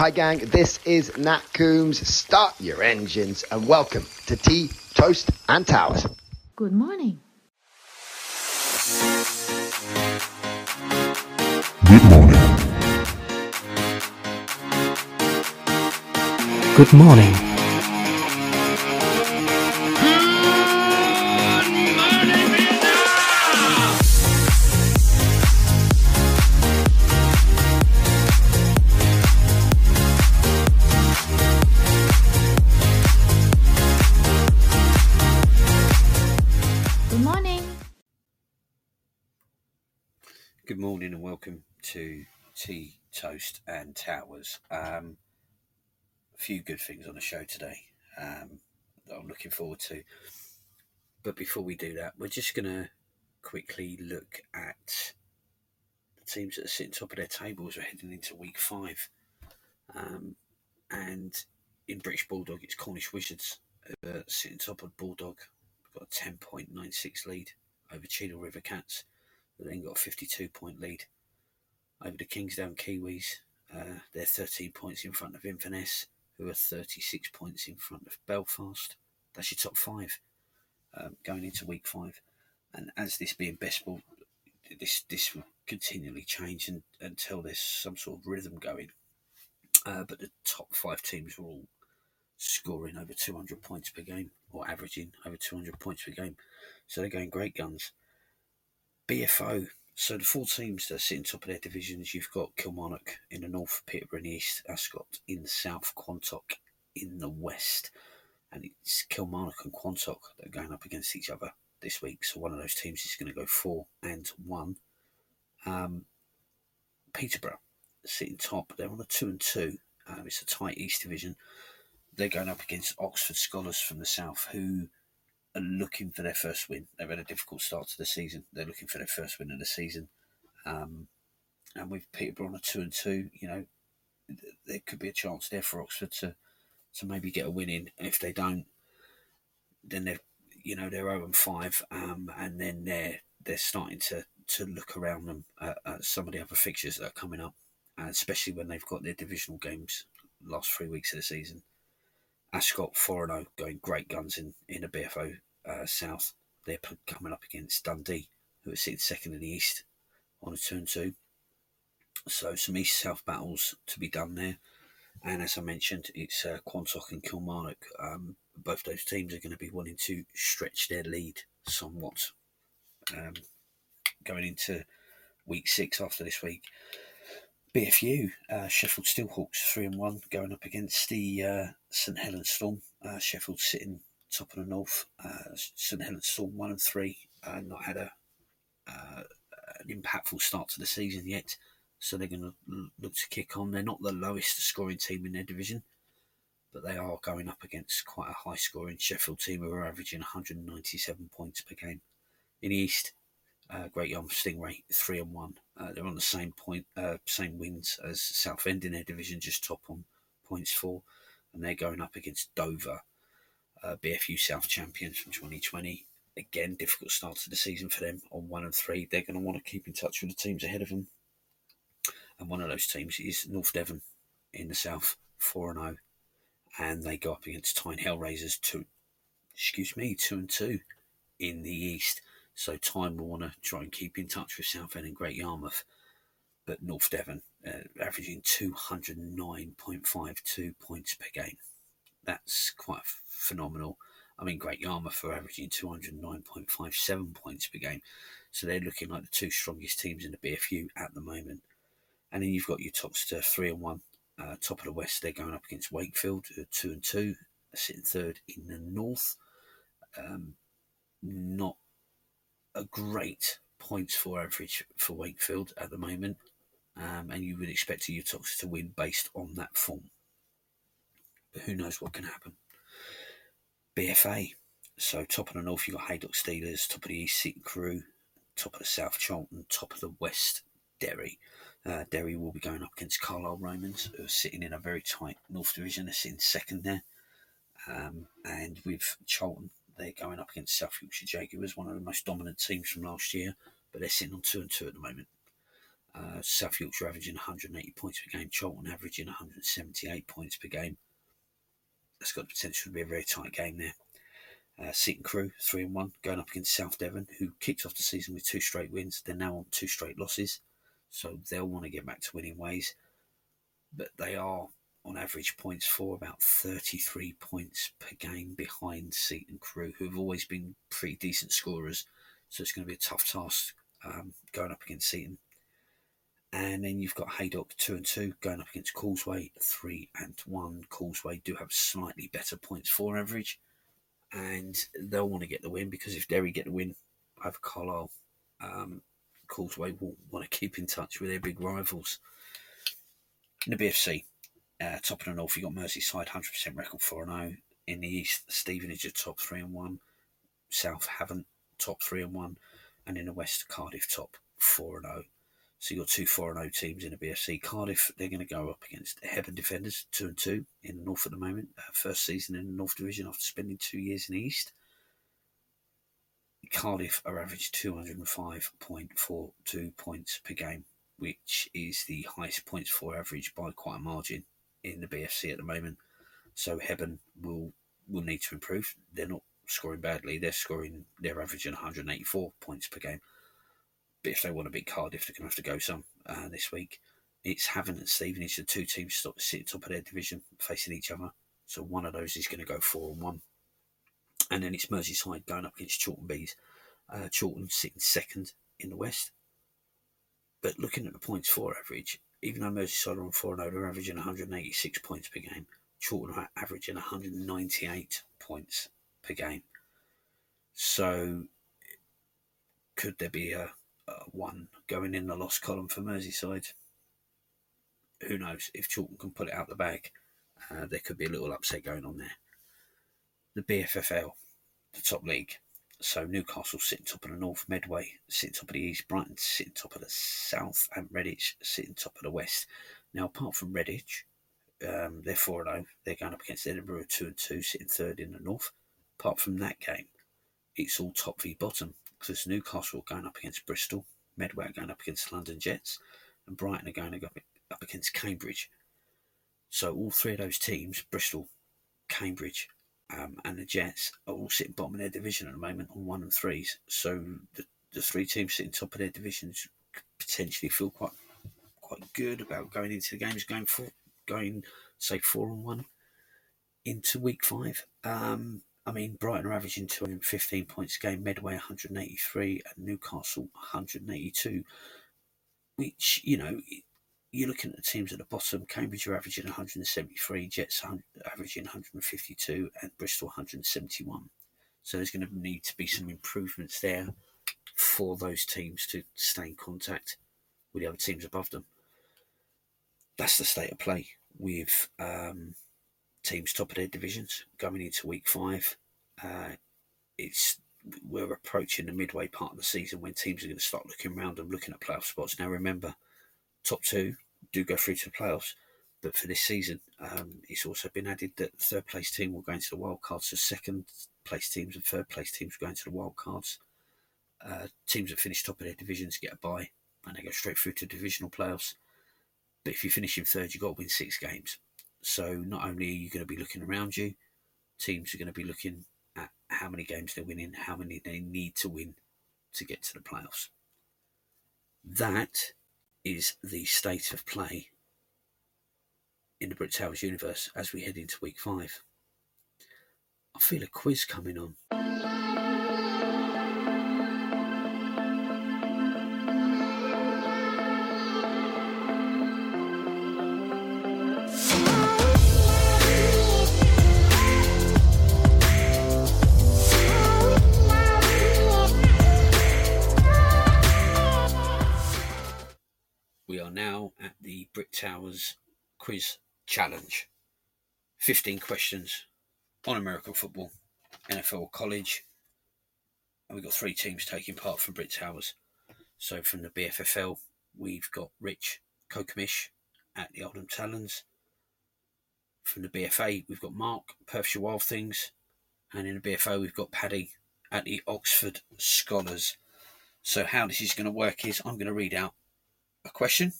Hi, gang. This is Nat Coombs. Start your engines and welcome to Tea, Toast, and Towers. Good morning. Good morning. Good morning. Toast and Towers. Um, a few good things on the show today um, that I'm looking forward to. But before we do that, we're just going to quickly look at the teams that are sitting top of their tables. We're heading into week five. Um, and in British Bulldog, it's Cornish Wizards uh, sitting top of Bulldog. We've Got a 10.96 lead over Cheadle River Cats who then got a 52 point lead over the Kingsdown Kiwis. Uh, they're 13 points in front of Inverness, who are 36 points in front of Belfast. That's your top five um, going into week five. And as this being best ball, this this will continually change and, until there's some sort of rhythm going. Uh, but the top five teams are all scoring over 200 points per game or averaging over 200 points per game. So they're going great guns. BFO. So the four teams that are sitting top of their divisions, you've got Kilmarnock in the north, Peterborough in the east, Ascot in the south, Quantock in the west. And it's Kilmarnock and Quantock that are going up against each other this week. So one of those teams is going to go four and one. Um, Peterborough sitting top. They're on a two and two. Um, it's a tight East division. They're going up against Oxford Scholars from the south, who are looking for their first win. They've had a difficult start to the season. They're looking for their first win of the season. Um, and with Peterborough on a two and two, you know, there could be a chance there for Oxford to to maybe get a win in. If they don't, then they're you know they're zero and five, um, and then they're they're starting to to look around them at, at some of the other fixtures that are coming up, uh, especially when they've got their divisional games last three weeks of the season. Ascot 4 0 going great guns in, in the BFO uh, South. They're coming up against Dundee, who are sitting second in the East on a 2 and 2. So some East South battles to be done there. And as I mentioned, it's uh, Quantock and Kilmarnock. Um, both those teams are going to be wanting to stretch their lead somewhat um, going into week six after this week. BFU, uh, Sheffield Steelhawks, three and one, going up against the uh, St Helens Storm. Uh, Sheffield sitting top of the north. Uh, St Helens Storm one and three, uh, not had a uh, an impactful start to the season yet, so they're going to look to kick on. They're not the lowest scoring team in their division, but they are going up against quite a high scoring Sheffield team who are averaging 197 points per game. In the East, uh, Great Yarmouth Stingray three and one. Uh, they're on the same point, uh, same wins as Southend in their division, just top on points for, and they're going up against Dover, uh, BFU South champions from 2020. Again, difficult start to the season for them on one and three. They're going to want to keep in touch with the teams ahead of them, and one of those teams is North Devon in the south, four and zero, and they go up against Tyne Hellraisers two, excuse me, two and two in the east. So Tyne will want to try and keep in touch with Southend and Great Yarmouth. But North Devon uh, averaging 209.52 points per game. That's quite phenomenal. I mean, Great Yarmouth are averaging 209.57 points per game. So they're looking like the two strongest teams in the BFU at the moment. And then you've got your tops to three and one. Uh, top of the West, they're going up against Wakefield, uh, two and two, sitting third in the North. Um, not a great points for average for Wakefield at the moment, um, and you would expect the Utox to win based on that form. But who knows what can happen? BFA. So top of the north, you've got Haydock Steelers, top of the east, Seaton Crew, top of the south, Charlton, top of the west, Derry. Uh, Derry will be going up against Carlisle Romans, who are sitting in a very tight North Division. They're sitting second there. Um, and with Charlton, they're going up against South Yorkshire Jaguars, one of the most dominant teams from last year, but they're sitting on two and two at the moment. Uh, South Yorkshire averaging 180 points per game, Charlton averaging 178 points per game. That's got the potential to be a very tight game there. Uh, Crew, 3 and 1, going up against South Devon, who kicked off the season with two straight wins. They're now on two straight losses, so they'll want to get back to winning ways. But they are, on average, points for about 33 points per game behind Seaton Crew, who have always been pretty decent scorers. So it's going to be a tough task um, going up against Seaton. And then you've got Haydock two and two going up against Causeway three and one. Causeway do have slightly better points for average, and they'll want to get the win because if Derry get the win over Carlisle, um, Causeway will want to keep in touch with their big rivals. In the BFC, uh, top of the north, you got Merseyside, hundred percent record four and zero. In the east, Stevenage are top three and one. South Havant top three and one, and in the west, Cardiff top four and zero. So you've got two 4 0 teams in the BFC. Cardiff, they're going to go up against Hebburn Defenders, 2 and 2 in the North at the moment. Uh, first season in the North Division after spending two years in the East. Cardiff are average 205.42 points per game, which is the highest points for average by quite a margin in the BFC at the moment. So Hebburn will will need to improve. They're not scoring badly. They're scoring. They're averaging 184 points per game. But if they want to beat Cardiff, they're going to have to go some uh, this week. It's Havant and Stevenage, the two teams sitting top of their division, facing each other. So one of those is going to go four and one. And then it's Merseyside going up against Chorlton Bees. Uh, sitting second in the West. But looking at the points for average, even though Merseyside are on 4 0, they're averaging 186 points per game. Chorlton are averaging 198 points per game. So, could there be a, uh, one going in the lost column for Merseyside. Who knows? If Chorlton can put it out the bag, uh, there could be a little upset going on there. The BFFL, the top league. So Newcastle sitting top of the north, Medway sitting top of the east, Brighton sitting top of the south, and Redditch sitting top of the west. Now, apart from Redditch, um, they're 4 0. They're going up against Edinburgh 2 and 2, sitting third in the north. Apart from that game, it's all top v bottom because Newcastle are going up against Bristol, Medway are going up against London Jets, and Brighton are going up against Cambridge. So all three of those teams, Bristol, Cambridge, um, and the Jets, are all sitting bottom of their division at the moment on one and threes. So the, the three teams sitting top of their divisions potentially feel quite quite good about going into the games, going for going say four and one into week five. Um, I mean, Brighton are averaging 215 points a game, Medway 183, and Newcastle 182. Which, you know, you're looking at the teams at the bottom. Cambridge are averaging 173, Jets averaging 152, and Bristol 171. So there's going to need to be some improvements there for those teams to stay in contact with the other teams above them. That's the state of play with um, teams top of their divisions going into week five. Uh, it's we're approaching the midway part of the season when teams are going to start looking around and looking at playoff spots. Now, remember, top two do go through to the playoffs, but for this season, um, it's also been added that third place team will go into the wild cards. So, second place teams and third place teams go into the wild cards. Uh, teams that finish top of their divisions get a bye and they go straight through to divisional playoffs. But if you finish in third, you've got to win six games. So not only are you going to be looking around you, teams are going to be looking at how many games they're winning, how many they need to win to get to the playoffs. That is the state of play in the Brit Towers universe as we head into week five. I feel a quiz coming on. Towers Quiz Challenge. 15 questions on American football, NFL, college. And we've got three teams taking part from Brit Towers. So from the BFFL, we've got Rich Kokomish at the Oldham Talons. From the BFA, we've got Mark, Perthshire Wild Things. And in the BFO, we've got Paddy at the Oxford Scholars. So how this is going to work is I'm going to read out a question,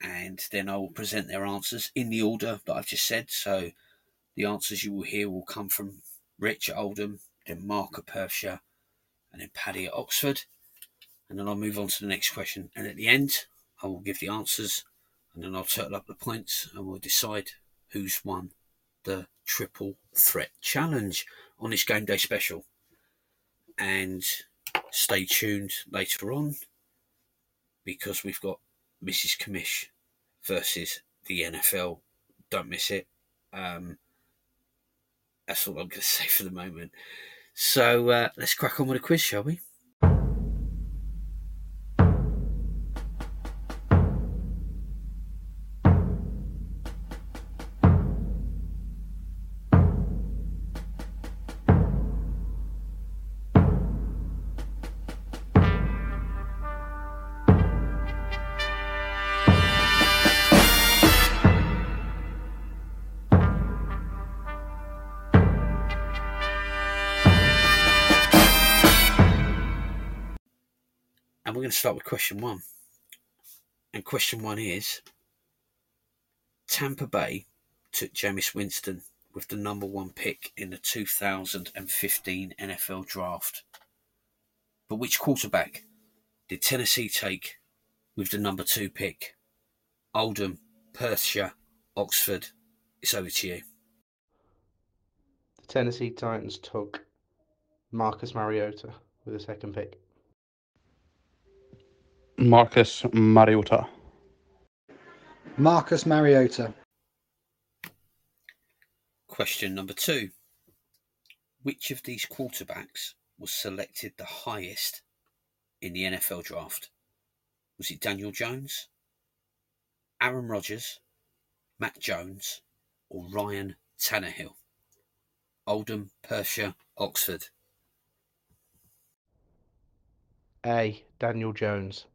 and then I will present their answers in the order that I've just said. So the answers you will hear will come from Rich Oldham, then Mark at Perthshire, and then Paddy at Oxford. And then I'll move on to the next question. And at the end, I will give the answers, and then I'll total up the points, and we'll decide who's won the triple threat challenge on this game day special. And stay tuned later on because we've got Mrs. Commish versus the NFL. Don't miss it. Um, that's all I'm going to say for the moment. So uh, let's crack on with a quiz, shall we? Start with question one. And question one is Tampa Bay took Jameis Winston with the number one pick in the 2015 NFL draft. But which quarterback did Tennessee take with the number two pick? Oldham, Perthshire, Oxford. It's over to you. The Tennessee Titans took Marcus Mariota with the second pick. Marcus Mariota. Marcus Mariota. Question number two. Which of these quarterbacks was selected the highest in the NFL draft? Was it Daniel Jones, Aaron Rodgers, Matt Jones, or Ryan Tannehill? Oldham, Perthshire, Oxford. A. Daniel Jones.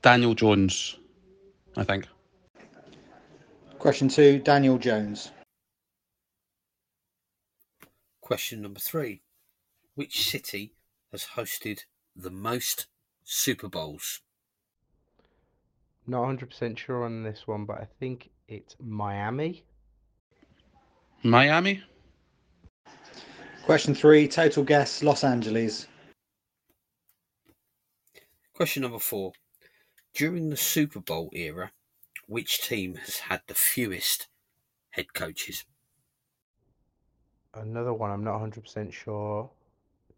Daniel Jones, I think. Question two, Daniel Jones. Question number three. Which city has hosted the most Super Bowls? Not 100% sure on this one, but I think it's Miami. Miami. Question three, total guess, Los Angeles. Question number four. During the Super Bowl era, which team has had the fewest head coaches? Another one, I'm not 100% sure.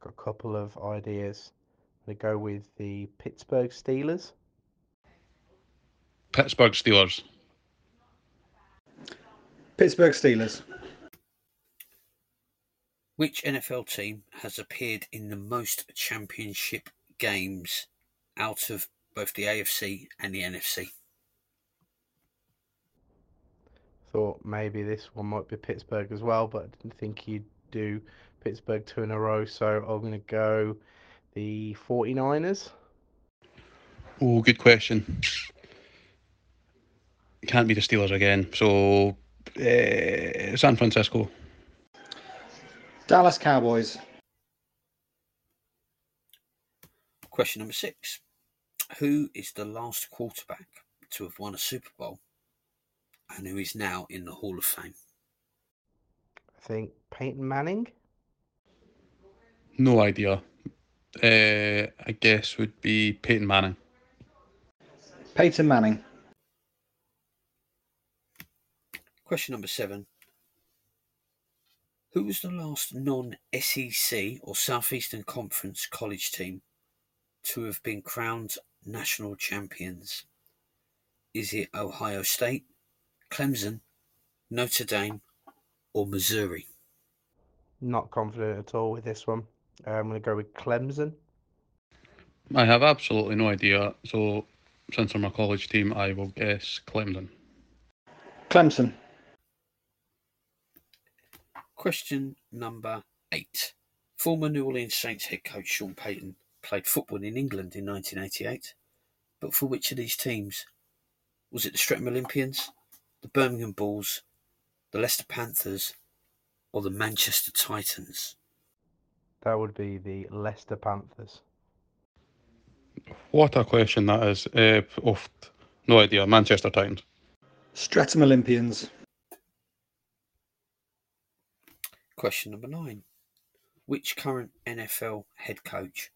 Got a couple of ideas. I'm going to go with the Pittsburgh Steelers. Pittsburgh Steelers. Pittsburgh Steelers. Which NFL team has appeared in the most championship games out of both the AFC and the NFC? Thought maybe this one might be Pittsburgh as well, but I didn't think you'd do Pittsburgh two in a row. So I'm going to go the 49ers. Oh, good question. Can't be the Steelers again. So, uh, San Francisco. Dallas Cowboys. Question number six. Who is the last quarterback to have won a Super Bowl and who is now in the Hall of Fame? I think Peyton Manning. No idea. Uh, I guess would be Peyton Manning. Peyton Manning. Question number seven. Who was the last non SEC or Southeastern Conference college team to have been crowned national champions? Is it Ohio State, Clemson, Notre Dame, or Missouri? Not confident at all with this one. Uh, I'm going to go with Clemson. I have absolutely no idea. So, since I'm a college team, I will guess Clemson. Clemson. Question number eight. Former New Orleans Saints head coach Sean Payton played football in England in 1988, but for which of these teams? Was it the Streatham Olympians, the Birmingham Bulls, the Leicester Panthers, or the Manchester Titans? That would be the Leicester Panthers. What a question that is. Uh, oof, no idea. Manchester Titans. Streatham Olympians. Question number nine. Which current NFL head coach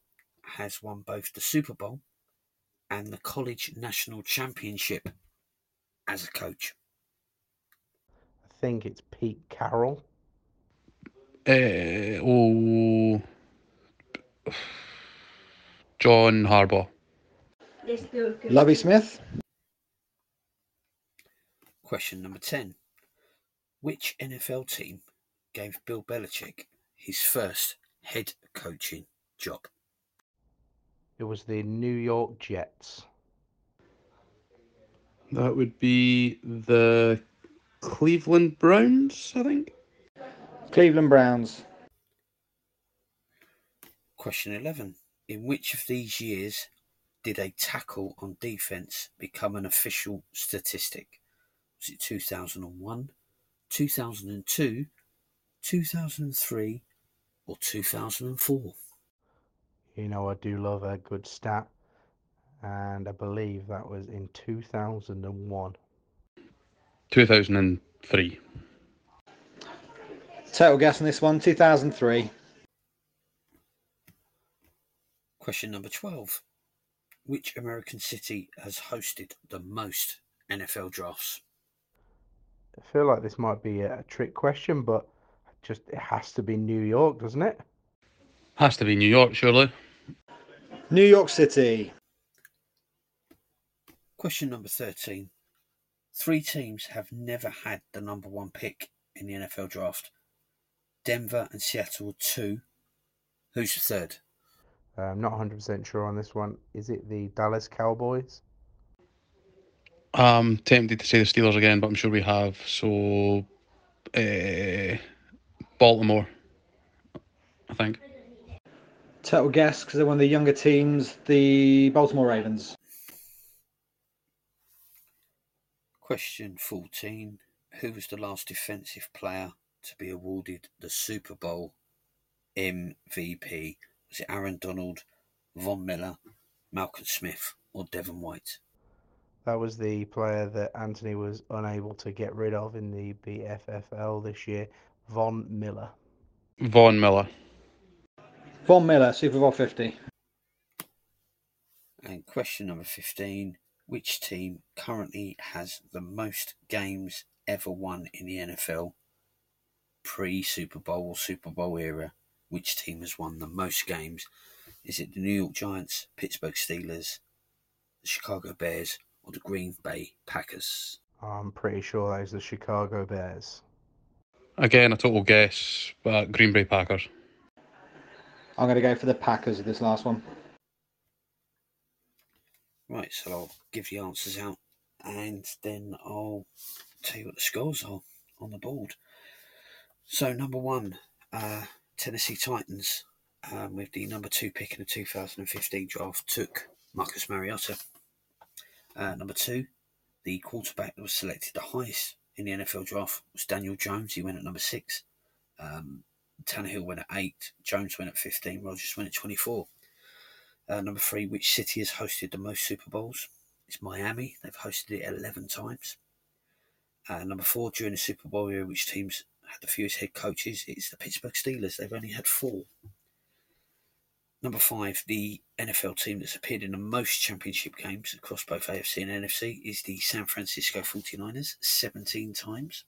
has won both the Super Bowl and the College National Championship as a coach? I think it's Pete Carroll. Uh, oh, John Harbaugh. Lovie Smith. Question number 10. Which NFL team gave Bill Belichick his first head coaching job? It was the New York Jets. That would be the Cleveland Browns, I think. Cleveland Browns. Question 11. In which of these years did a tackle on defense become an official statistic? Was it 2001, 2002, 2003, or 2004? You know, I do love a good stat. And I believe that was in 2001. 2003. Total guess on this one 2003. Question number 12. Which American city has hosted the most NFL drafts? I feel like this might be a trick question, but just it has to be New York, doesn't it? Has to be New York, surely. New York City. Question number 13. Three teams have never had the number one pick in the NFL draft. Denver and Seattle are two. Who's the third? Uh, I'm not 100% sure on this one. Is it the Dallas Cowboys? I'm tempted to say the Steelers again, but I'm sure we have. So, uh, Baltimore, I think. Total guess because they're one of the younger teams. The Baltimore Ravens. Question 14. Who was the last defensive player to be awarded the Super Bowl MVP? Was it Aaron Donald, Von Miller, Malcolm Smith, or Devon White? That was the player that Anthony was unable to get rid of in the BFFL this year, Von Miller. Von Miller. Von Miller, Super Bowl 50. And question number 15. Which team currently has the most games ever won in the NFL pre Super Bowl or Super Bowl era? Which team has won the most games? Is it the New York Giants, Pittsburgh Steelers, the Chicago Bears, or the Green Bay Packers? I'm pretty sure that is the Chicago Bears. Again, a total guess, but Green Bay Packers. I'm going to go for the Packers with this last one. Right, so I'll give the answers out and then I'll tell you what the scores are on the board. So, number one, uh, Tennessee Titans, um, with the number two pick in the 2015 draft, took Marcus Mariota. Uh, number two, the quarterback that was selected the highest in the NFL draft was Daniel Jones. He went at number six. Um, Tannehill went at eight. Jones went at 15. Rodgers went at 24. Uh, number three, which city has hosted the most Super Bowls? It's Miami. They've hosted it 11 times. Uh, number four, during the Super Bowl year, which teams had the fewest head coaches? It's the Pittsburgh Steelers. They've only had four. Number five, the NFL team that's appeared in the most championship games across both AFC and NFC is the San Francisco 49ers, 17 times.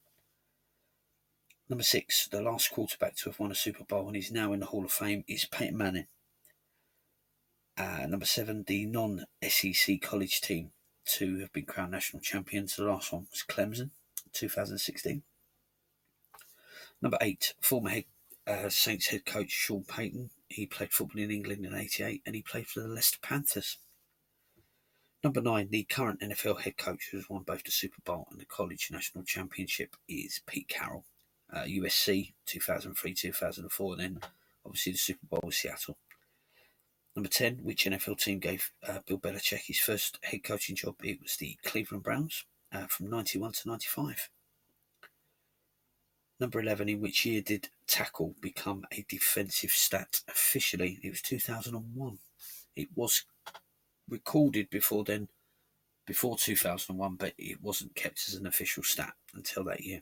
Number six, the last quarterback to have won a Super Bowl and is now in the Hall of Fame is Peyton Manning. Uh, number seven, the non SEC college team to have been crowned national champions. The last one was Clemson, 2016. Number eight, former head, uh, Saints head coach Sean Payton. He played football in England in 88 and he played for the Leicester Panthers. Number nine, the current NFL head coach who has won both the Super Bowl and the college national championship is Pete Carroll. Uh, USC 2003 2004, and then obviously the Super Bowl with Seattle. Number 10, which NFL team gave uh, Bill Belichick his first head coaching job? It was the Cleveland Browns uh, from 91 to 95. Number 11, in which year did tackle become a defensive stat officially? It was 2001. It was recorded before then, before 2001, but it wasn't kept as an official stat until that year.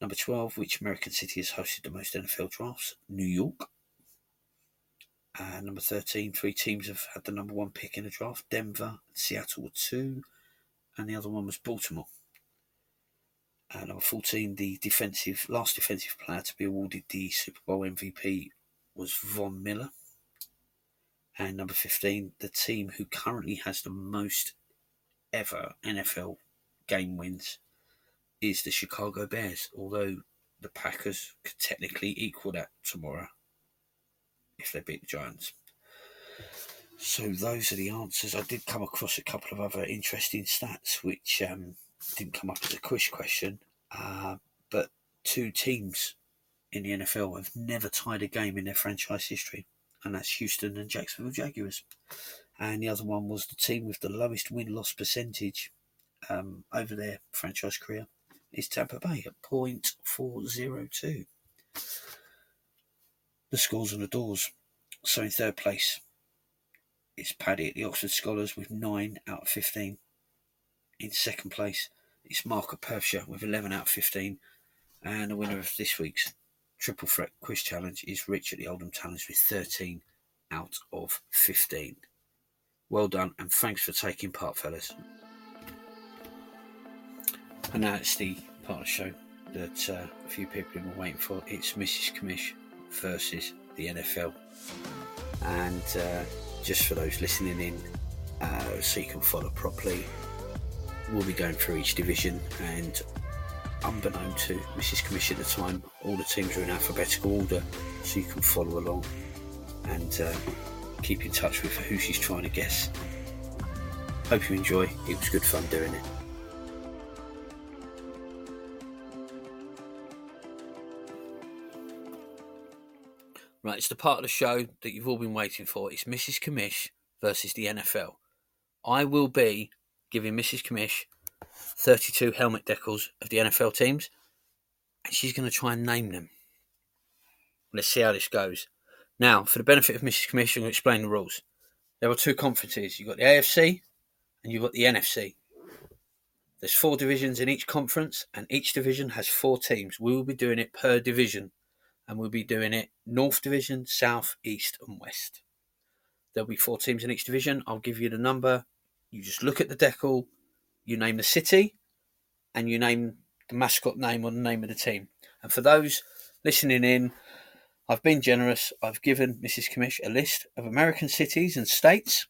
Number 12, which American city has hosted the most NFL drafts? New York. Uh, number 13, three teams have had the number one pick in the draft. Denver and Seattle were two, and the other one was Baltimore. Uh, number 14, the defensive last defensive player to be awarded the Super Bowl MVP was Von Miller. And number 15, the team who currently has the most ever NFL game wins is the Chicago Bears, although the Packers could technically equal that tomorrow if they beat the Giants. So those are the answers. I did come across a couple of other interesting stats which um, didn't come up as a quiz question, uh, but two teams in the NFL have never tied a game in their franchise history, and that's Houston and Jacksonville Jaguars. And the other one was the team with the lowest win loss percentage um, over their franchise career is Tampa Bay at 0.402. The scores on the doors. So in third place is Paddy at the Oxford Scholars with 9 out of 15. In second place is Mark at Perthshire with 11 out of 15. And the winner of this week's Triple Threat Quiz Challenge is Rich at the Oldham Talons with 13 out of 15. Well done and thanks for taking part, fellas. And now it's the part of the show that uh, a few people have been waiting for. It's Mrs. Commish versus the NFL. And uh, just for those listening in, uh, so you can follow properly, we'll be going through each division. And unbeknown to Mrs. Commish at the time, all the teams are in alphabetical order, so you can follow along and uh, keep in touch with who she's trying to guess. Hope you enjoy. It was good fun doing it. Right, it's the part of the show that you've all been waiting for. It's Mrs. Commish versus the NFL. I will be giving Mrs. Commish 32 helmet decals of the NFL teams, and she's going to try and name them. Let's see how this goes. Now, for the benefit of Mrs. Commish, I'm going to explain the rules. There are two conferences. You've got the AFC and you've got the NFC. There's four divisions in each conference, and each division has four teams. We will be doing it per division and we'll be doing it North Division, South, East, and West. There'll be four teams in each division. I'll give you the number. You just look at the decal, you name the city, and you name the mascot name or the name of the team. And for those listening in, I've been generous. I've given Mrs. Commish a list of American cities and states.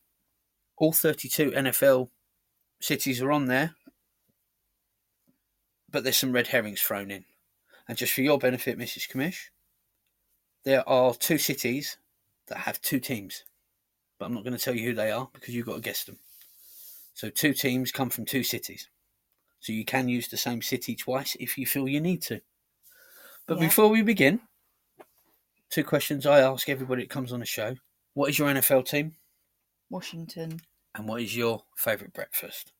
All 32 NFL cities are on there, but there's some red herrings thrown in. And just for your benefit, Mrs. Commish, there are two cities that have two teams, but I'm not going to tell you who they are because you've got to guess them. So, two teams come from two cities. So, you can use the same city twice if you feel you need to. But Yeah. before we begin, two questions I ask everybody that comes on the show What is your NFL team? Washington. And what is your favourite breakfast?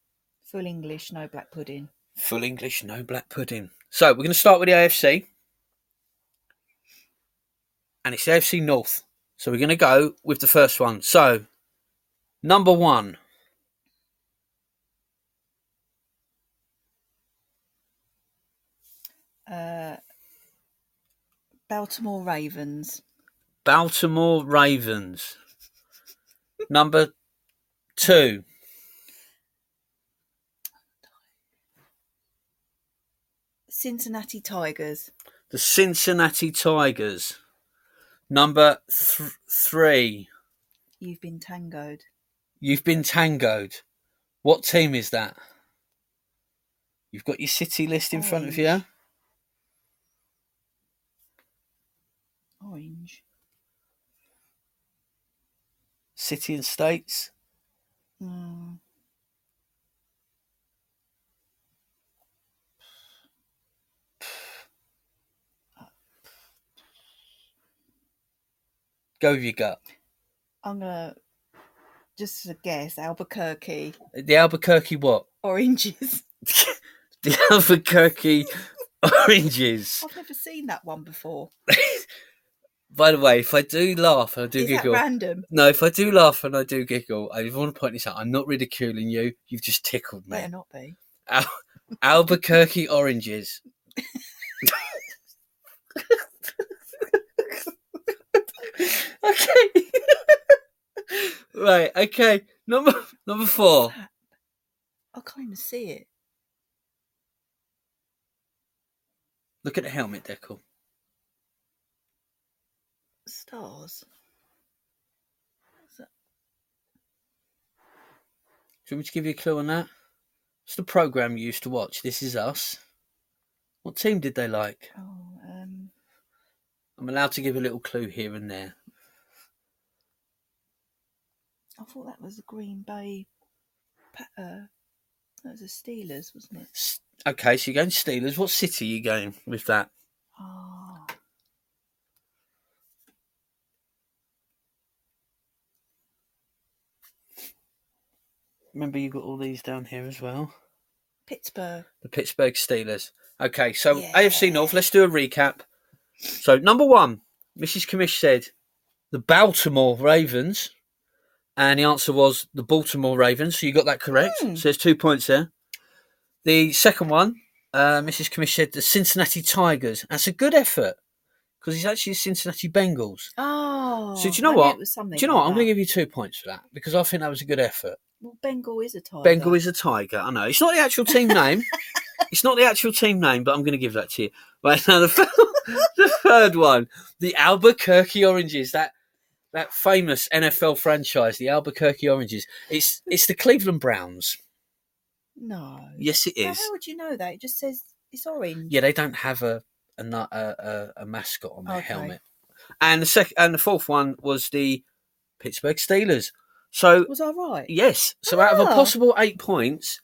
Full English, no black pudding. Full English, no black pudding. So, we're going to start with the AFC. And it's AFC North. So, we're going to go with the first one. So, number one. Uh, Baltimore Ravens. Baltimore Ravens. Number two. Cincinnati Tigers. The Cincinnati Tigers. Number th- three. You've been tangoed. You've been tangoed. What team is that? You've got your city list in front of you. Orange. City and states. Mm. Go with your gut. I'm gonna just a guess. Albuquerque. The Albuquerque what? Oranges. The Albuquerque Oranges. I've never seen that one before. By the way, if I do laugh and I do Is giggle, random? no, if I do laugh and I do giggle, I want to point this out. I'm not ridiculing you. You've just tickled me. Better not be. Al- Albuquerque oranges. okay. right. Okay. Number number four. I can't even see it. Look at the helmet decal. Stars. Do you want me to give you a clue on that? It's the program you used to watch. This is us. What team did they like? Oh, um, I'm allowed to give a little clue here and there. I thought that was the Green Bay. Uh, that was the Steelers, wasn't it? Okay, so you're going Steelers. What city are you going with that? Oh, Remember, you got all these down here as well. Pittsburgh. The Pittsburgh Steelers. Okay, so Yeah. AFC North. Let's do a recap. So number one, Mrs. Commish said the Baltimore Ravens, and the answer was the Baltimore Ravens. So you got that correct. Hmm. So there's two points there. The second one, uh, Mrs. Commish said the Cincinnati Tigers. That's a good effort because it's actually the Cincinnati Bengals. Oh, So do you know what? It was something Do you know what? like I'm going to give you two points for that because I think that was a good effort. Well, Bengal is a tiger. Bengal is a tiger. I know it's not the actual team name. it's not the actual team name, but I'm going to give that to you. Right now, the, the third one, the Albuquerque Oranges. That that famous NFL franchise, the Albuquerque Oranges. It's it's the Cleveland Browns. No. Yes, it is. How would you know that? It just says it's orange. Yeah, they don't have a a a, a, a mascot on their Okay. helmet. And the second and the fourth one was the Pittsburgh Steelers. So Was I right? Yes. So out of a Ah. possible eight points,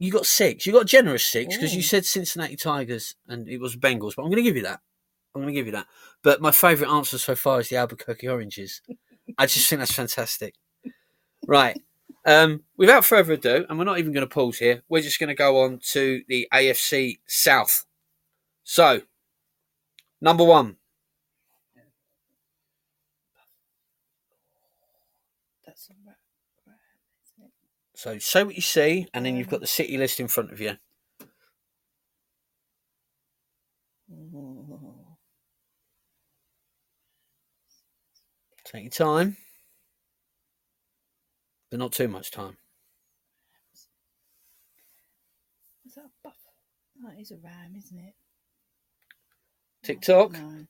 you got six. You got a generous six because you said Cincinnati Tigers and it was Bengals. But I'm going to give you that. I'm going to give you that. But my favourite answer so far is the Albuquerque Oranges. I just think that's fantastic. Right. Um, without further ado, and we're not even going to pause here, we're just going to go on to the AFC South. So, number one, That's a ra- ram, isn't it? so say what you see, and then you've got the city list in front of you. Oh. Take your time, but not too much time. Is that a buff? That is a ram, isn't it? TikTok. No.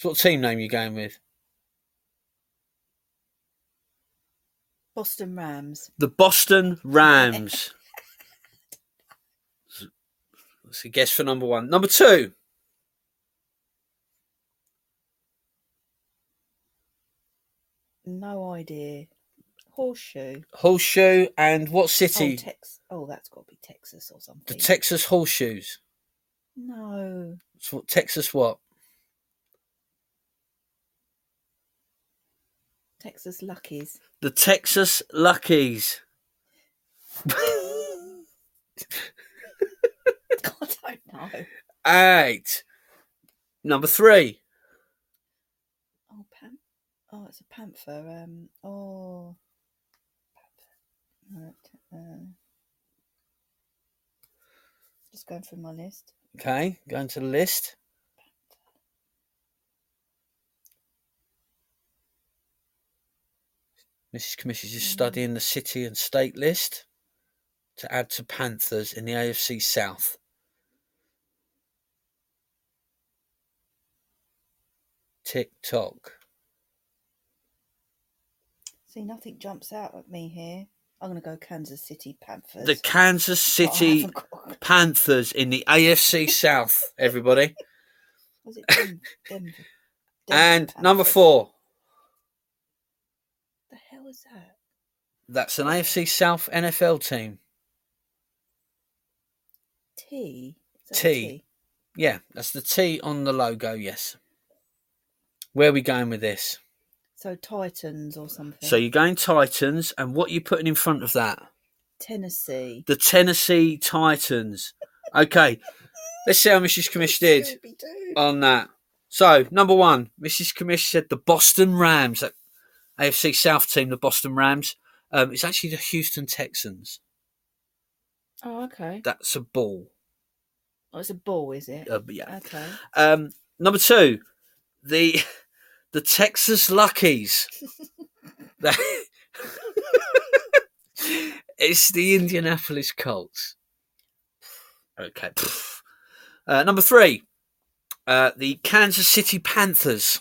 What team name you going with? Boston Rams. The Boston Rams. That's a guess for number one. Number two. No idea. Horseshoe. Horseshoe and what Oh, city? Tex- oh, that's got to be Texas or something. the. Texas Horseshoes. no. So what, Texas what? Texas Luckies. The Texas Luckies. I don't know. Eight. Number three. Oh, it's a panther. Um, oh, panther. No, t- uh, just going through my list. Okay, going to the list. Mrs. Commish is studying the city and state list to add to Panthers in the AFC South. Tick tock. See, nothing jumps out at me here. I'm going to go Kansas City Panthers. The Kansas City haven't Panthers in the AFC South, everybody. Was it Denver? Denver? And Denver number four. The hell is that? That's an AFC South NFL team. T. T. T. Yeah, that's the T on the logo, yes. Where are we going with this? So Titans or something. So you're going Titans, and what are you putting in front of that? Tennessee. The Tennessee Titans. Okay, Let's see how Mrs. Commish did on that. So, number one, Mrs. Commish said the Boston Rams, that AFC South team, the Boston Rams. Um, it's actually the Houston Texans. Oh, okay. That's a ball. Oh, it's a ball, is it? Uh, yeah. Okay. Um, number two, the the Texas Luckies. It's the Indianapolis Colts. Okay. Uh, number three, uh, the Kansas City Panthers.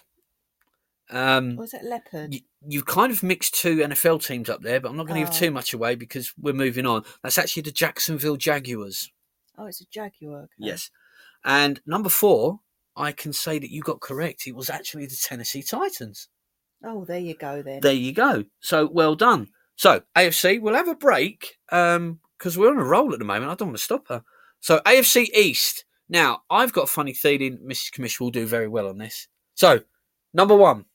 Um, Was it leopard? you, you've kind of mixed two NFL teams up there, but I'm not going to Oh. give too much away because we're moving on. That's actually the Jacksonville Jaguars. Oh, it's a jaguar. okay. Yes. And number four, I can say that you got correct. It was actually the Tennessee Titans. Oh, there you go then. There you go. So well done. So AFC, we'll have a break um, because we're on a roll at the moment. I don't want to stop her. So AFC East. Now I've got a funny feeling Mrs. Commish will do very well on this. So number one,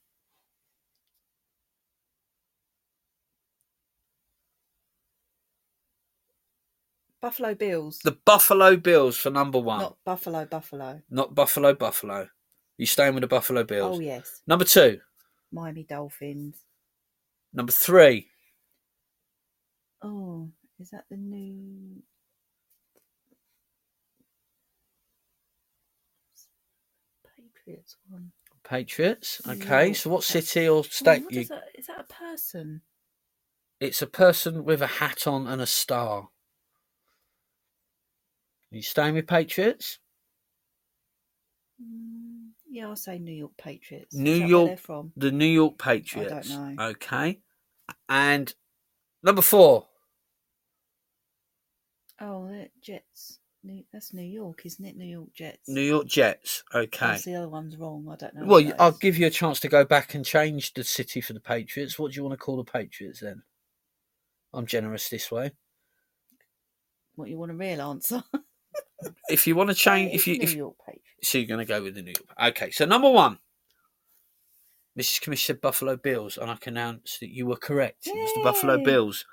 Buffalo Bills. the Buffalo Bills for number one. Not Buffalo, Buffalo. Not Buffalo Buffalo. You staying with the Buffalo Bills? Oh, yes. Number two, Miami Dolphins. number three, Oh, is that the new. Patriots one? Patriots. Okay, York, so what city or state? what you, is, that? is that a person? it's a person with a hat on and a star. You staying with Patriots? Mm, yeah, I'll say New York Patriots. New York- from? The New York Patriots. I don't know. Okay. And number four. Oh, Jets. New, that's New York, isn't it? New York Jets. New York Jets. Okay. Perhaps the other one's wrong. I don't know. Well, I'll give you a chance to go back and change the city for the Patriots. What do you want to call the Patriots then? I'm generous this way. what you want a real answer. If you want to change, if you New if York Patriots. so, you're going to go with the New York. Okay, so number one, Mrs. Commissioner said Buffalo Bills, and I can announce that you were correct. It was the Buffalo Bills.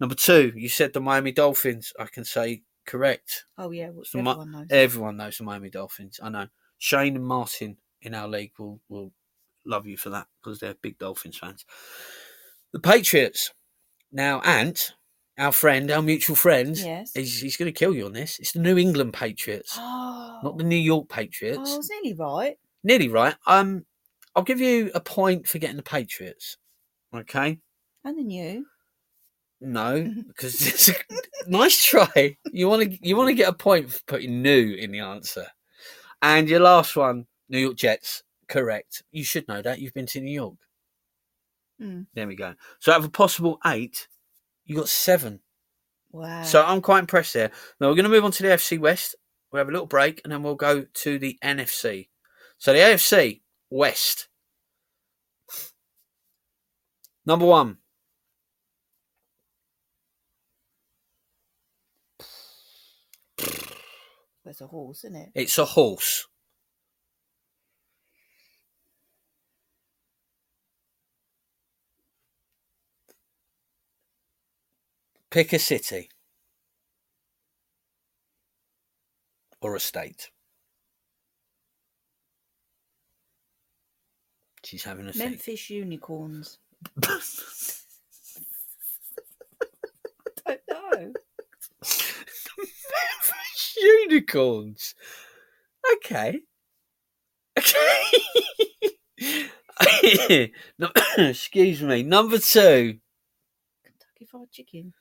Number two, you said the Miami Dolphins. I can say correct. Oh yeah, well, So my- everyone knows. Everyone knows the Miami Dolphins. I know. Shane and Martin in our league will, will love you for that because they're big Dolphins fans. The Patriots. Now, Ant, our friend, our mutual friend, Yes. he's, he's going to kill you on this. It's the New England Patriots, Oh, not the New York oh, Patriots. I was nearly right. Nearly right. Um, I'll give you a point for getting the Patriots. Okay. And the new. No, because it's a nice try. You want to you want to get a point for putting new in the answer. And your last one, New York Jets, correct. You should know that. You've been to New York. Mm. There we go. So out of a possible eight, you got seven. Wow. So I'm quite impressed there. Now we're going to move on to the AFC West. We'll have a little break and then we'll go to the NFC. So the AFC West. Number one, There's a horse, isn't it? it's a horse. Pick a city or a state. She's having a. Memphis Unicorns. I don't know. unicorns. Okay. Okay. no, excuse me. Number two, Kentucky Fried Chicken.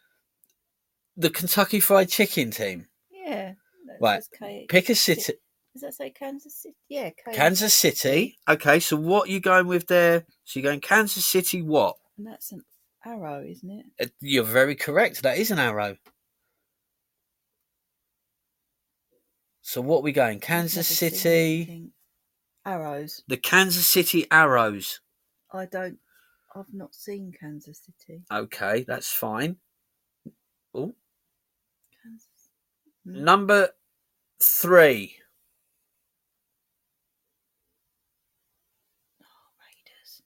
The Kentucky Fried Chicken team. Yeah. Right, says K- Pick a city. Does that say Kansas City? Yeah, K- Kansas City. Okay, so what are you going with there? So you're going Kansas City what? And that's an arrow, isn't it? Uh, You're very correct. That is an arrow. So what are we going? Kansas City. Arrows. The Kansas City Arrows. I don't. I've not seen Kansas City. Okay, that's fine. Oh, Kansas. Number three.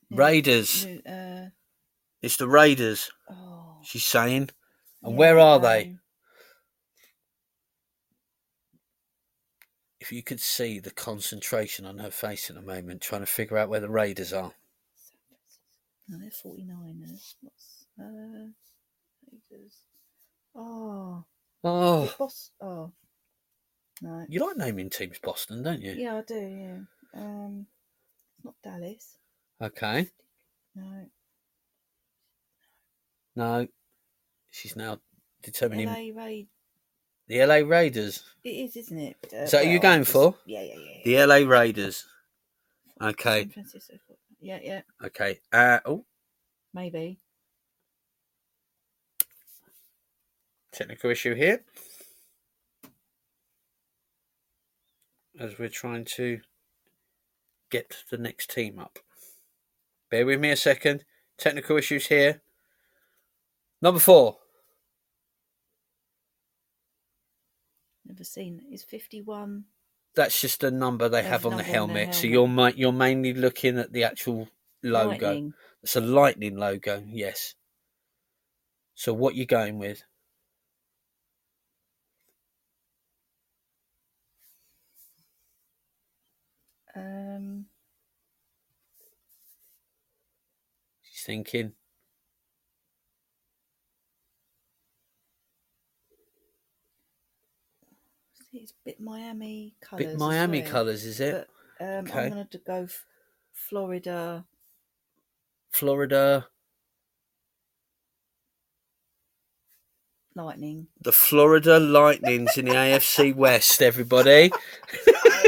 Raiders. Raiders. Uh, It's the Raiders. oh. She's saying. And yeah, where are they? um, if you could see the concentration on her face at the moment, trying to figure out where the Raiders are. No, they're 49ers. What's, uh, Raiders. Oh, Oh, is it Bos- Oh, no. you like naming teams Boston, don't you? Yeah, I do, yeah. Um, it's not Dallas. Okay. No. No. She's now determining LA Raid. the LA Raiders. It is, isn't it? Uh, Is that who you're going it's- for? Yeah, yeah, yeah. The LA Raiders. Okay. Yeah, yeah, Okay. Uh, oh, maybe. Technical issue here. As we're trying to get the next team up. Bear with me a second. Technical issues here. Number four. Never seen. Is 51. That's just a number they have on the on the helmet. So you're mi- you're mainly looking at the actual logo. Lightning. It's a lightning logo, yes. So what you going with? Um, She's thinking. see, it's a bit Miami colours. Bit Miami colours, is it? But um, Okay. I'm going to go f- Florida. Florida. Lightning. The Florida Lightning's in the AFC West, everybody.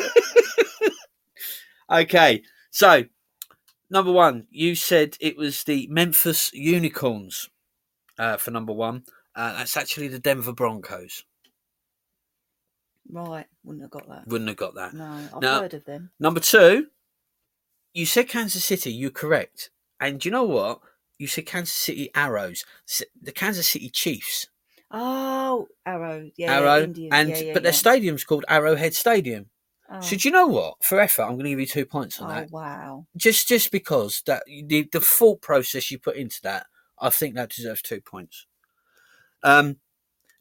okay, so number one, you said it was the Memphis Unicorns uh, for number one. Uh, that's actually the Denver Broncos. Right. Wouldn't have got that. Wouldn't have got that. No, I've Now- heard of them. Number two, you said Kansas City. You're correct. And you know what? You said Kansas City Arrows. The Kansas City Chiefs. Oh, Arrow. Yeah, Arrow. yeah, Indian. and yeah, yeah, but their stadium's called Arrowhead Stadium. Oh. So do you know what? For effort, I'm going to give you two points on oh, that. wow. Just just because that the the thought process you put into that, I think that deserves two points. Um,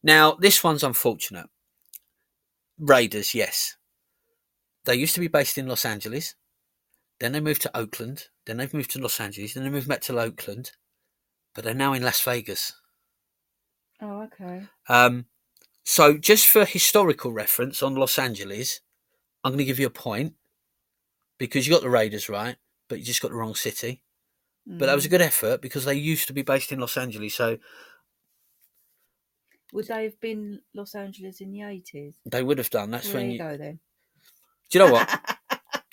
now this one's unfortunate. Raiders, yes, they used to be based in Los Angeles. Then they moved to Oakland. Then they've moved to Los Angeles. Then they moved back to Oakland, but they're now in Las Vegas. Oh, okay. Um, so just for historical reference on Los Angeles, I'm going to give you a point because you got the Raiders right, but you just got the wrong city. But that was a Mm. good effort because they used to be based in Los Angeles, so Would they have been Los Angeles in the 80s? they would have done. That's Well, when you. you go then. Do you know what?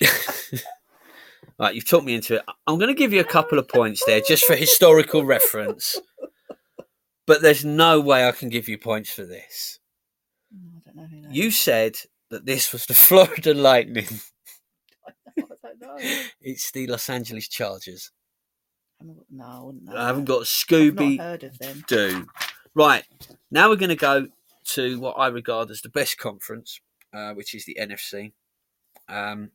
right, you've talked me into it. I'm going to give you a couple of points there just for historical reference, but there's no way I can give you points for this. I don't know who that You said that this was the Florida Lightning. I don't know. It's the Los Angeles Chargers. haven't No, I wouldn't know. I haven't that. got I've Scooby not heard of them. Doo. Right, now we're going to go to what I regard as the best conference, uh, which is the NFC. Um,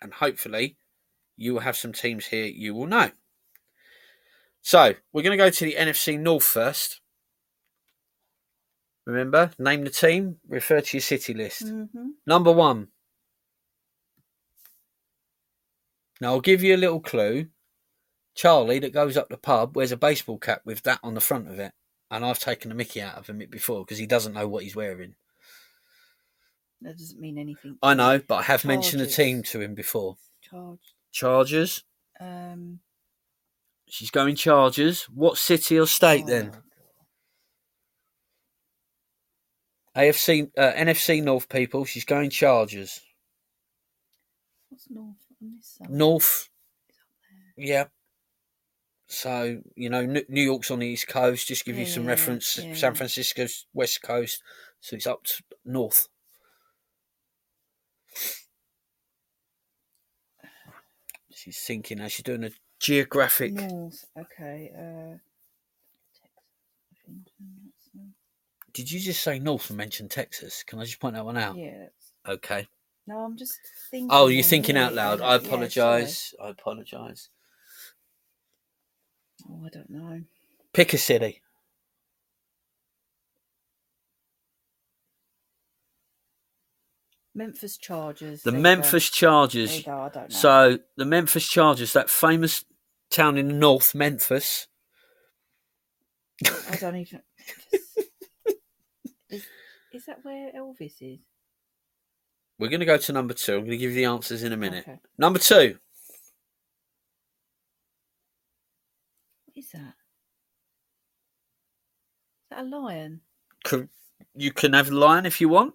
and hopefully, you will have some teams here you will know. So, we're going to go to the NFC North first. Remember, name the team, refer to your city list. Mm-hmm. Number one. Now I'll give you a little clue. Charlie, that goes up the pub, wears a baseball cap with that on the front of it, and I've taken the Mickey out of him before because he doesn't know what he's wearing. That doesn't mean anything. I know, but I have mentioned the team to him before. Charge. Chargers. Um, She's going Chargers. What city or state oh, then? God. AFC, uh, NFC North people. She's going Chargers. What's north on this side? North. Yeah. So you know, New York's on the east coast. Just give you some yeah, reference. yeah. San Francisco's west coast, so it's up to north. She's thinking as she's doing a geographic. North. Okay. Uh, Texas. Washington, that's, uh, Did you just say north and mention Texas? Can I just point that one out? Yeah. Okay. no, I'm just thinking. Oh, you're thinking out loud. yeah, I yeah, apologise. I apologise. Oh, I don't know. Pick a city. Memphis Chargers. The there you go. Memphis There Chargers. you go, I don't know. So the Memphis Chargers, that famous town in north, Memphis. I don't even. is, that where Elvis is? We're going to go to number two. I'm going to give you the answers in a minute. Okay. Number two, What is that? Is that a lion? you can have lion if you want.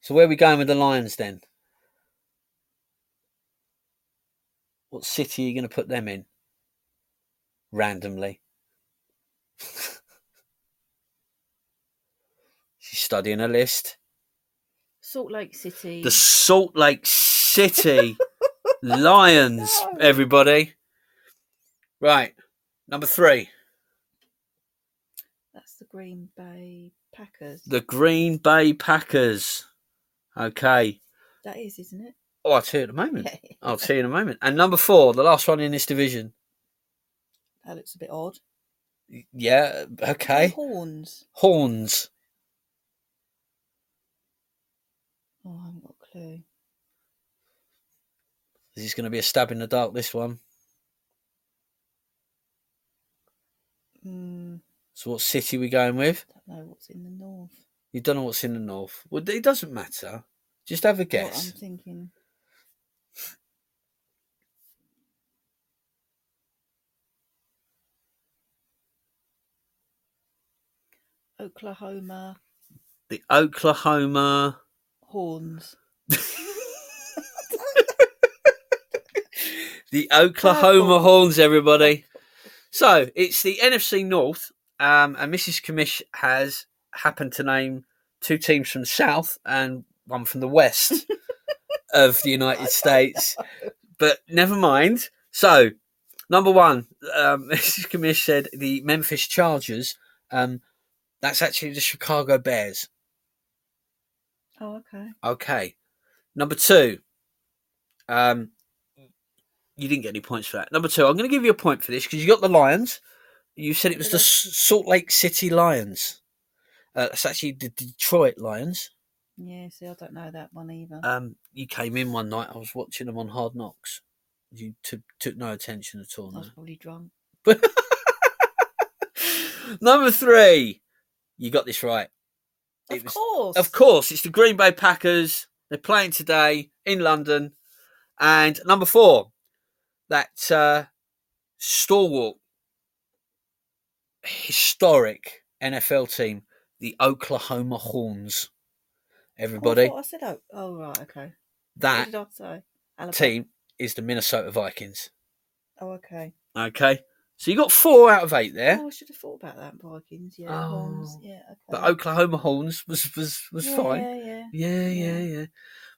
So where are we going with the lions then? What city are you going to put them in? Randomly. She's studying a list. Salt Lake City. The Salt Lake City Lions, No. everybody. Right, number three, That's the Green Bay Packers. the Green Bay Packers. Okay. That is, isn't it? Oh, I'll tell you in a moment. Yeah. I'll tell you in a moment. And number four, the last one in this division. That looks a bit odd. Yeah, okay. Horns. Horns. Oh, I haven't got a clue. Is this is going to be a stab in the dark, this one. Mm, So, what city we going with? don't know what's in the north. You don't know what's in the north. Well, it doesn't matter. Just have a guess. What guess. I'm thinking. Oklahoma The Oklahoma. Horns. the Oklahoma. Horns, everybody. So it's the NFC North, um, and Mrs. Commish has happened to name two teams from the South and one from the West of the United States. But never mind. So, number one, um, Mrs. Commish said the Memphis Chargers. Um, that's actually the Chicago Bears. Oh, okay. Okay. Number two. Um, you didn't get any points for that. Number two, I'm going to give you a point for this because you got the Lions. You said it was the S- Salt Lake City Lions. Uh, it's actually the Detroit Lions. Yeah, see, I don't know that one either. Um, you came in one night. I was watching them on Hard Knocks. You took took no attention at all. I No. was probably drunk. Number three, you got this right. Of was- course. Of course, it's the Green Bay Packers. They're playing today in London. And number four, that uh, stalwart, historic NFL team, the Oklahoma Horns. Oh, I Everybody, I said, oh, oh right, okay. That did I say? Team is the Minnesota Vikings. Oh, okay. Okay, so you got four out of eight there. Oh, I should have thought about that. Vikings, yeah. Oh. Horns, Oh. yeah. Okay. The Oklahoma Horns was was was yeah, fine. Yeah, yeah. Yeah, yeah.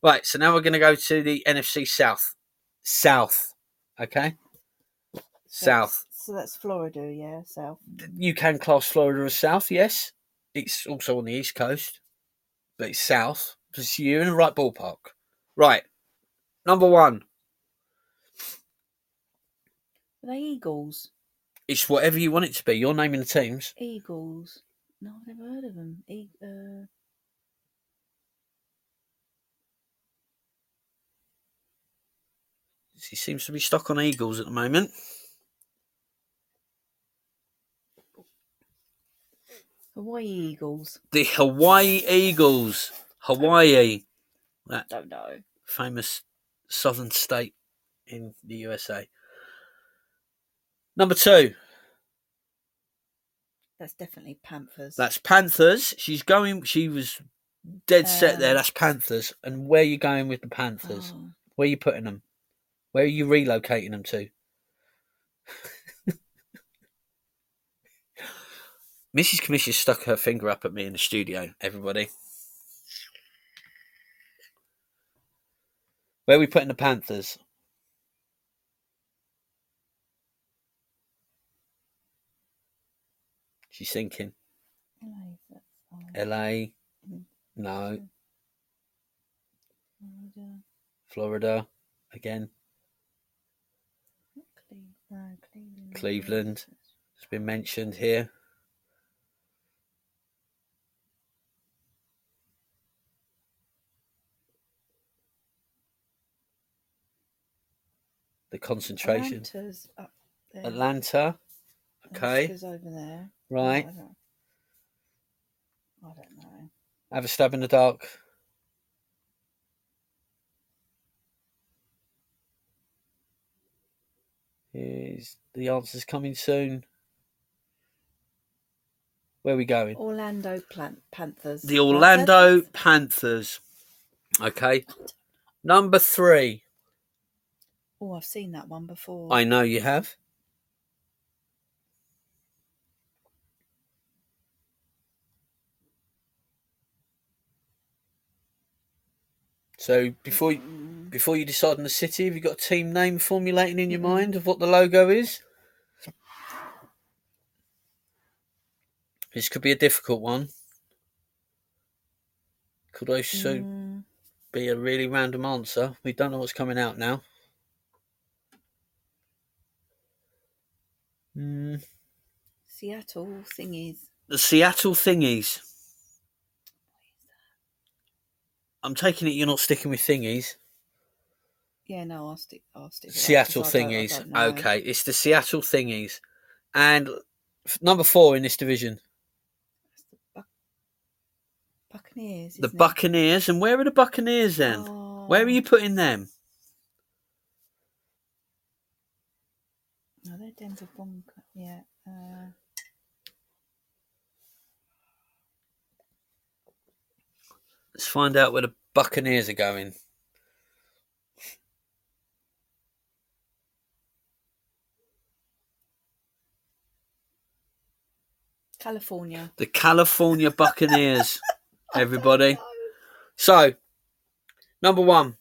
Right, so now we're going to go to the NFC South. South, okay? So South. that's- So that's Florida, yeah, south. You can class Florida as South, yes. It's also on the East Coast, but it's South. So you're in the right ballpark. Right, number one. Are they Eagles? It's whatever you want it to be. You're naming the teams. Eagles. No, I've never heard of them. E- uh, He seems to be stuck on Eagles at the moment. Hawaii Eagles. The Hawaii Eagles. Hawaii. That Don't know. famous southern state in the USA. Number two, That's definitely Panthers. that's Panthers. She's going. She was dead set there. Um, That's Panthers. And where are you going with the Panthers? Oh, Where are you putting them? Where are you relocating them to? Mrs. Commish stuck her finger up at me in the studio. Everybody, where are we putting the Panthers? She's sinking. LA. Mm. No. Florida. Florida. Again. Cleveland. Cleveland. It's been mentioned here. The concentration. Atlanta's up there. Atlanta. Okay. Over there. Right. Oh, I don't, I don't know. Have a stab in the dark. Is the answers coming soon? Where are we going? Orlando Plan- Panthers. The Orlando that's- Panthers. Okay. Number three. Oh, I've seen that one before. I know you have. So before you, before you decide on the city, have you got a team name formulating in your mind of what the logo is? This could be a difficult one. Could also mm, be a really random answer. We don't know what's coming out now. Mm, Seattle thingies. the Seattle thingies. I'm taking it you're not sticking with thingies. Yeah, no, I'll stick. I'll stick. with that 'cause Seattle I don't- I thingies. don't. Okay, it's the Seattle thingies. And f- number four in this division, That's the Buc- Buccaneers. the it? Buccaneers. And where are the Buccaneers then? Where are Oh, you putting them? No, they're Denver Bronco. Yeah. Uh, Let's find out where the Buccaneers are going. California. The California Buccaneers, everybody. So, number one,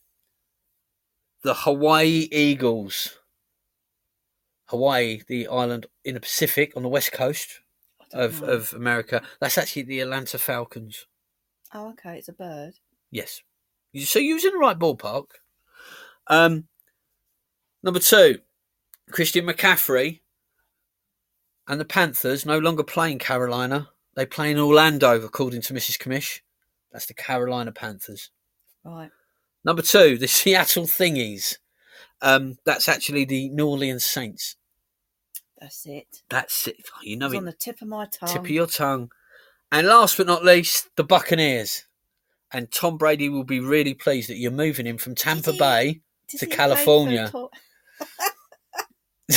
the Hawaii Eagles. Hawaii, the island in the Pacific on the west coast of, know. of America. That's actually the Atlanta Falcons. Oh, okay. It's a bird. Yes. So you was in the right ballpark. Um, number two, Christian McCaffrey and the Panthers no longer playing Carolina. They play in Orlando, according to Mrs. Commish. That's the Carolina Panthers. Right. Number two, the Seattle Thingies. Um, that's actually the New Orleans Saints. That's it. That's it. You know It's it. on the tip of my tongue. Tip of your tongue. And last but not least, the Buccaneers. And Tom Brady will be really pleased that you're moving him from Tampa he? Bay to he play for California.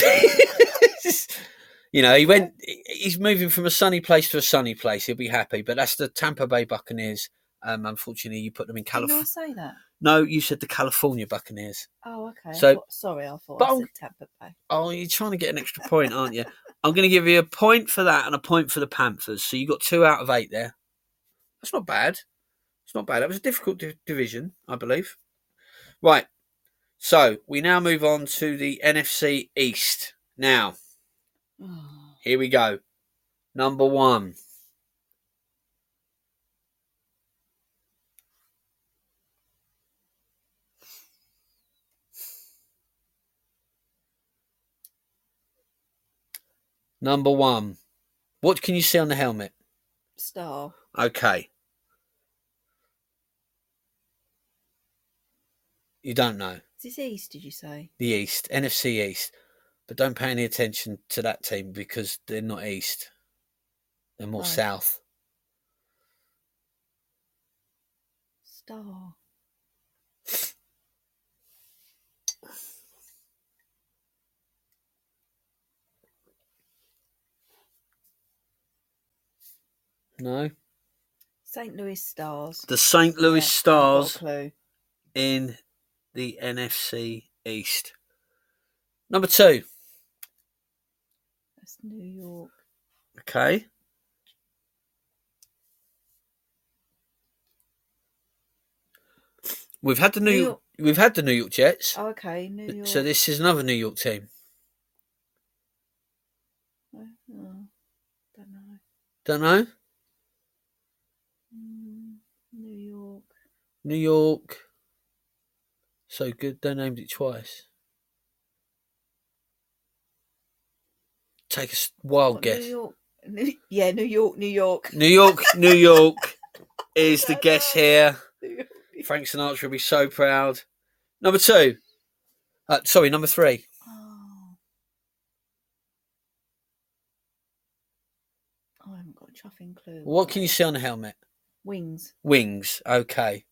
You know, he went. He's moving from a sunny place to a sunny place. He'll be happy, but that's the Tampa Bay Buccaneers. Um, unfortunately, you put them in Didn't I California. say that? No, you said the California Buccaneers. Oh, okay. So- thought- sorry, I thought But I said Tampa Bay. Oh, you're trying to get an extra point, aren't you? I'm going to give you a point for that and a point for the Panthers. So you got two out of eight there. That's not bad. It's not bad. That was a difficult di- division, I believe. Right. So we now move on to the NFC East. Now, here we go. Number one. Number one. What can you see on the helmet? star. Okay. You don't know. Is this East? Did you say? The East, NFC East. But don't pay any attention to that team because they're not East. They're more Right. South. Star. No? St. Louis Stars. The St. Louis Yeah, I've got a Stars in the NFC East. Number two. That's New York. Okay. We've had the New, New York, we've had the New York Jets. Oh, okay. New York. So this is another New York team. Oh, don't know. Don't know. New York. So good, they named it twice. Take a wild guess. New York, New, yeah, New York, New York. New York, New York is the guess here. Frank Sinatra will be so proud. Number two. Uh, sorry, number three. Oh. I haven't got a chuffing clue. What can you see on a helmet? Wings. Wings. Okay.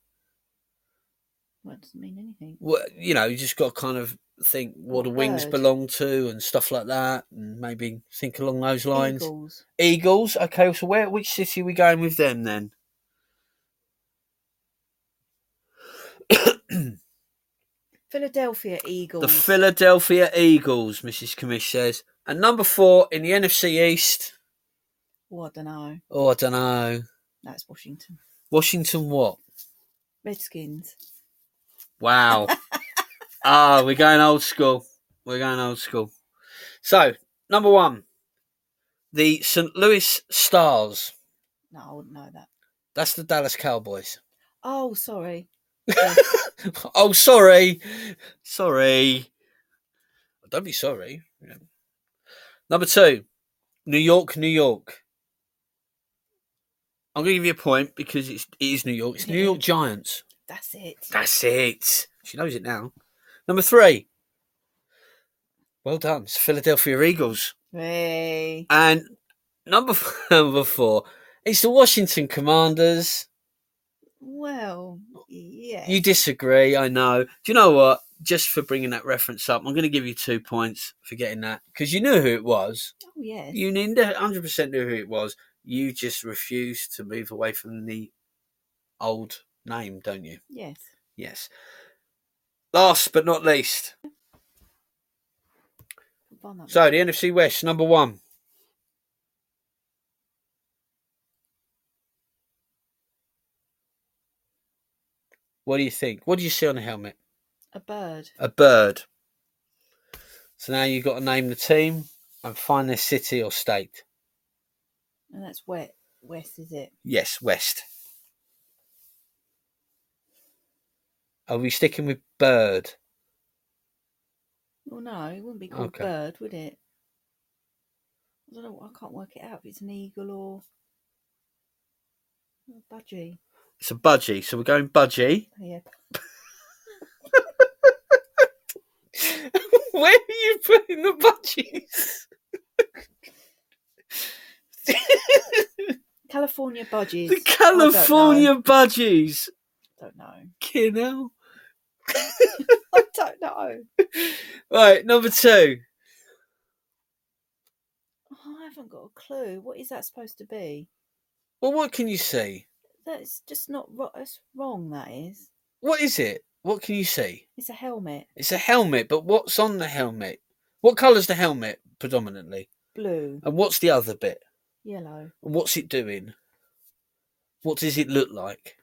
Well, it doesn't mean anything. Well, you know, you just got to kind of think what the wings bird? belong to and stuff like that, and maybe think along those lines. Eagles. Eagles. Okay, so where? Which city are we going with them then? Philadelphia Eagles. The Philadelphia Eagles, Mrs. Commish says. And number four in the NFC East. Oh, I don't know. Oh, I don't know. That's Washington. Washington what? Redskins. Wow. Ah, we're going old school. We're going old school. So, number one, the St. Louis Stars. No, I wouldn't know that. That's the Dallas Cowboys. Oh, sorry. oh, sorry. Sorry. Don't be sorry. Number two, New York, New York. I'm going to give you a point because it's, it is New York. It's New York Giants. That's it. That's it. She knows it now. Number three. Well done. It's Philadelphia Eagles. Hey. And number number four. It's the Washington Commanders. Well, yeah. You disagree, I know. Do you know what? Just for bringing that reference up, I'm going to give you two points for getting that because you knew who it was. oh, yes. You knew 100% knew who it was. You just refused to move away from the old name, don't you? Yes. Yes. Last but not least. So the NFC West, number one. What do you think? What do you see on the helmet? a bird. A bird. So now you've got to name the team and find their city or state. And that's wet. West, is it? Yes, West. Are we sticking with bird? Well, no, it wouldn't be called Okay. bird, would it? I don't know. I can't work it out if it's an eagle or a budgie. It's a budgie, so we're going budgie. Oh, yeah. Where are you putting the budgies? California budgies. the oh, California budgies. Don't know. Fucking hell. I don't know. Right, number two. Oh, I haven't got a clue. What is that supposed to be? Well, what can you see? That's just not. ro- That's wrong. That is. What is it? What can you see? It's a helmet. It's a helmet, but what's on the helmet? What colour's the helmet predominantly? Blue, And what's the other bit? yellow. And what's it doing? What does it look like?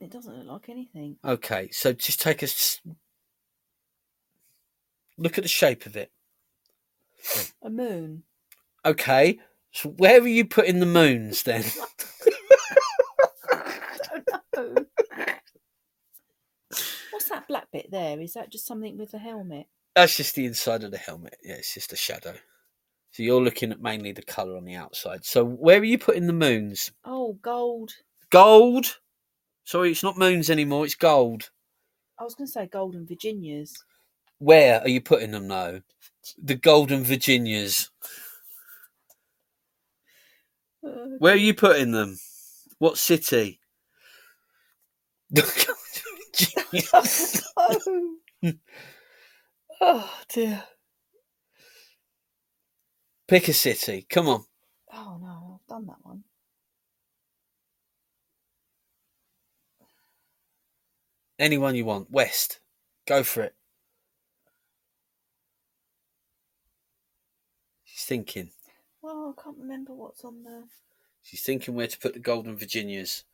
It doesn't look like anything. Okay, so just take a s- look at the shape of it. A moon. Okay, so where are you putting the moons then? Oh. What's that black bit there? Is that just something with the helmet? That's just the inside of the helmet. Yeah, it's just a shadow. So you're looking at mainly the colour on the outside. So where are you putting the moons? Oh, gold. Gold. Sorry, it's not moons anymore. It's gold. I was going to say golden Virginias. Where are you putting them though? The Golden Virginias. Uh, Where are you putting them? What city? The Golden Virginias. oh dear. Pick a city. Come on. Oh no, I've done that one. Anyone you want. West. Go for it. She's thinking. Well, I can't remember what's on the. She's thinking where to put the Golden Virginias.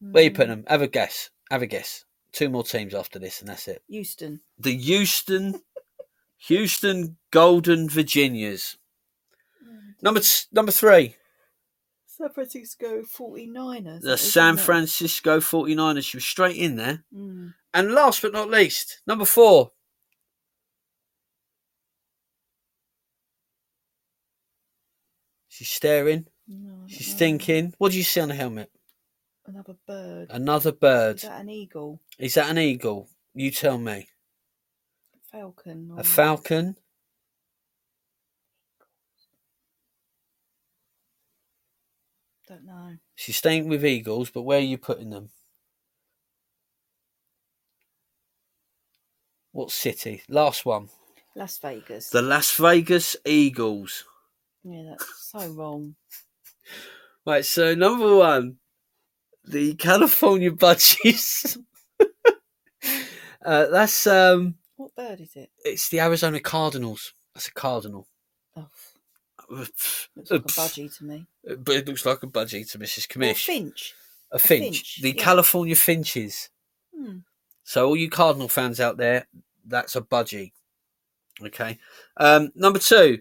Where you putting hmm. them? Have a guess. Have a guess. Two more teams after this, and that's it. Houston. The Houston, Houston Golden Virginias. Hmm. Number t- number three, San Francisco 49ers. the San Francisco 49ers. She was straight in there. Mm. And last but not least, number four. She's staring. No, She's know. thinking. What do you see on the helmet? Another bird. Another bird. Is that an eagle? Is that an eagle? You tell me. A Falcon. A falcon. Don't know. She's staying with eagles, but where are you putting them? What city? Last one. Las Vegas. The Las Vegas Eagles. Yeah, that's so wrong. Right, so number one, the California Budgies. uh, that's um, What bird is it? it's the Arizona Cardinals. That's a cardinal. Oh, looks like a budgie to me. But it looks like a budgie to Mrs. Or Commish. finch. a finch. finch, The yeah. California Finches. Hmm. So all you Cardinal fans out there, that's a budgie. Okay. Um, number two,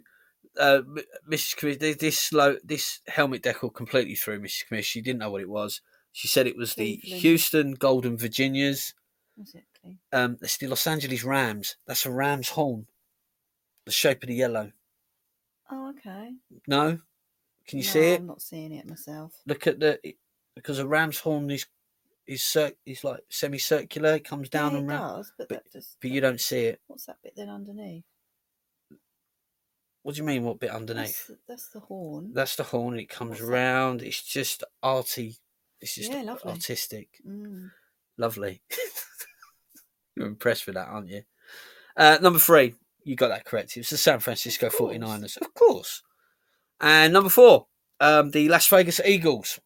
uh, Mrs. Commish, this this, helmet decal completely threw Mrs. Commish. She didn't know what it was. She said it was the Cleveland. Houston Golden Virginias. Exactly. Um, it's the Los Angeles Rams. That's a ram's horn. The shape of the yellow. Oh, okay. No? Can you No, see it? I'm not seeing it myself. Look at the because a ram's horn is is cir- is like semicircular. It comes down yeah, and it round, does, but, but- that just. but you don't see it. What's that bit then underneath? What do you mean? What bit underneath? That's, the- that's the horn. That's the horn. It comes What's that? round. It's just arty. It's just Yeah, lovely. artistic. Mm. Lovely. You're impressed with that, aren't you? Uh, number three, you got that correct. It was the San Francisco Of course. 49ers. Of course. And number four, um, the Las Vegas Eagles.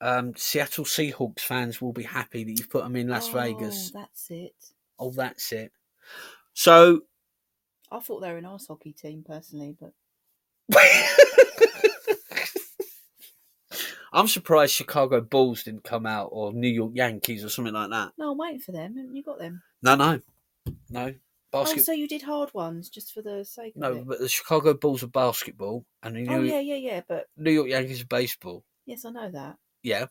Um, Seattle Seahawks fans will be happy that you've put them in Las oh, Vegas. That's it. Oh, that's it. So, I thought they were an ice hockey team personally, but I'm surprised Chicago Bulls didn't come out or New York Yankees or something like that. no, I'm waiting for them. Haven't you got them? No, no, no. Basket. Oh, so you did hard ones just for the sake of no, it? but the Chicago Bulls are basketball and the New, Oh yeah, yeah, yeah. But New York Yankees are baseball. yes, I know that. Yeah.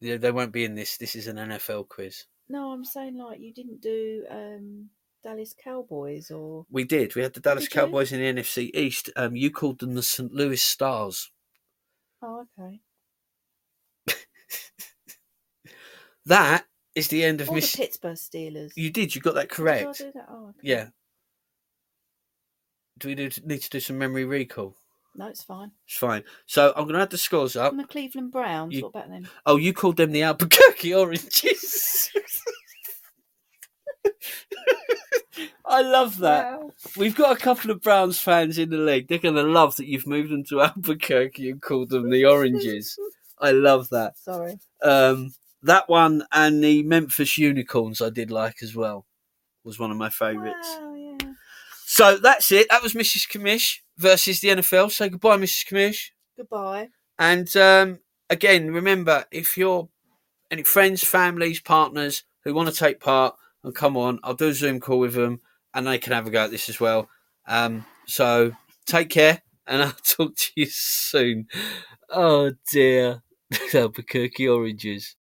Yeah, they won't be in this. This is an NFL quiz. No, I'm saying like you didn't do um Dallas Cowboys or We did. We had the Dallas Did you? Cowboys in the NFC East. Um, you called them the St. Louis Stars. oh okay. That is the end of Miss. the Pittsburgh Steelers. You did. You got that Did I correct. do that? Oh, okay. Yeah. Do we do, need to do some memory recall? No, it's fine. It's fine. So I'm going to add the scores up. And the Cleveland Browns. You- What about them? Oh, you called them the Albuquerque Oranges. I love that. Wow. We've got a couple of Browns fans in the league. They're going to love that you've moved them to Albuquerque and called them the Oranges. I love that. Sorry. Um, that one and the Memphis Unicorns I did like as well. Was one of my favourites. Wow, yeah. So that's it. That was Mrs. Commish versus the NFL. So goodbye, Mrs. Commish. Goodbye. And um, again, remember if you're any friends, families, partners who want to take part and come on, I'll do a Zoom call with them and they can have a go at this as well. Um, so take care and I'll talk to you soon. Oh dear. Albuquerque oranges.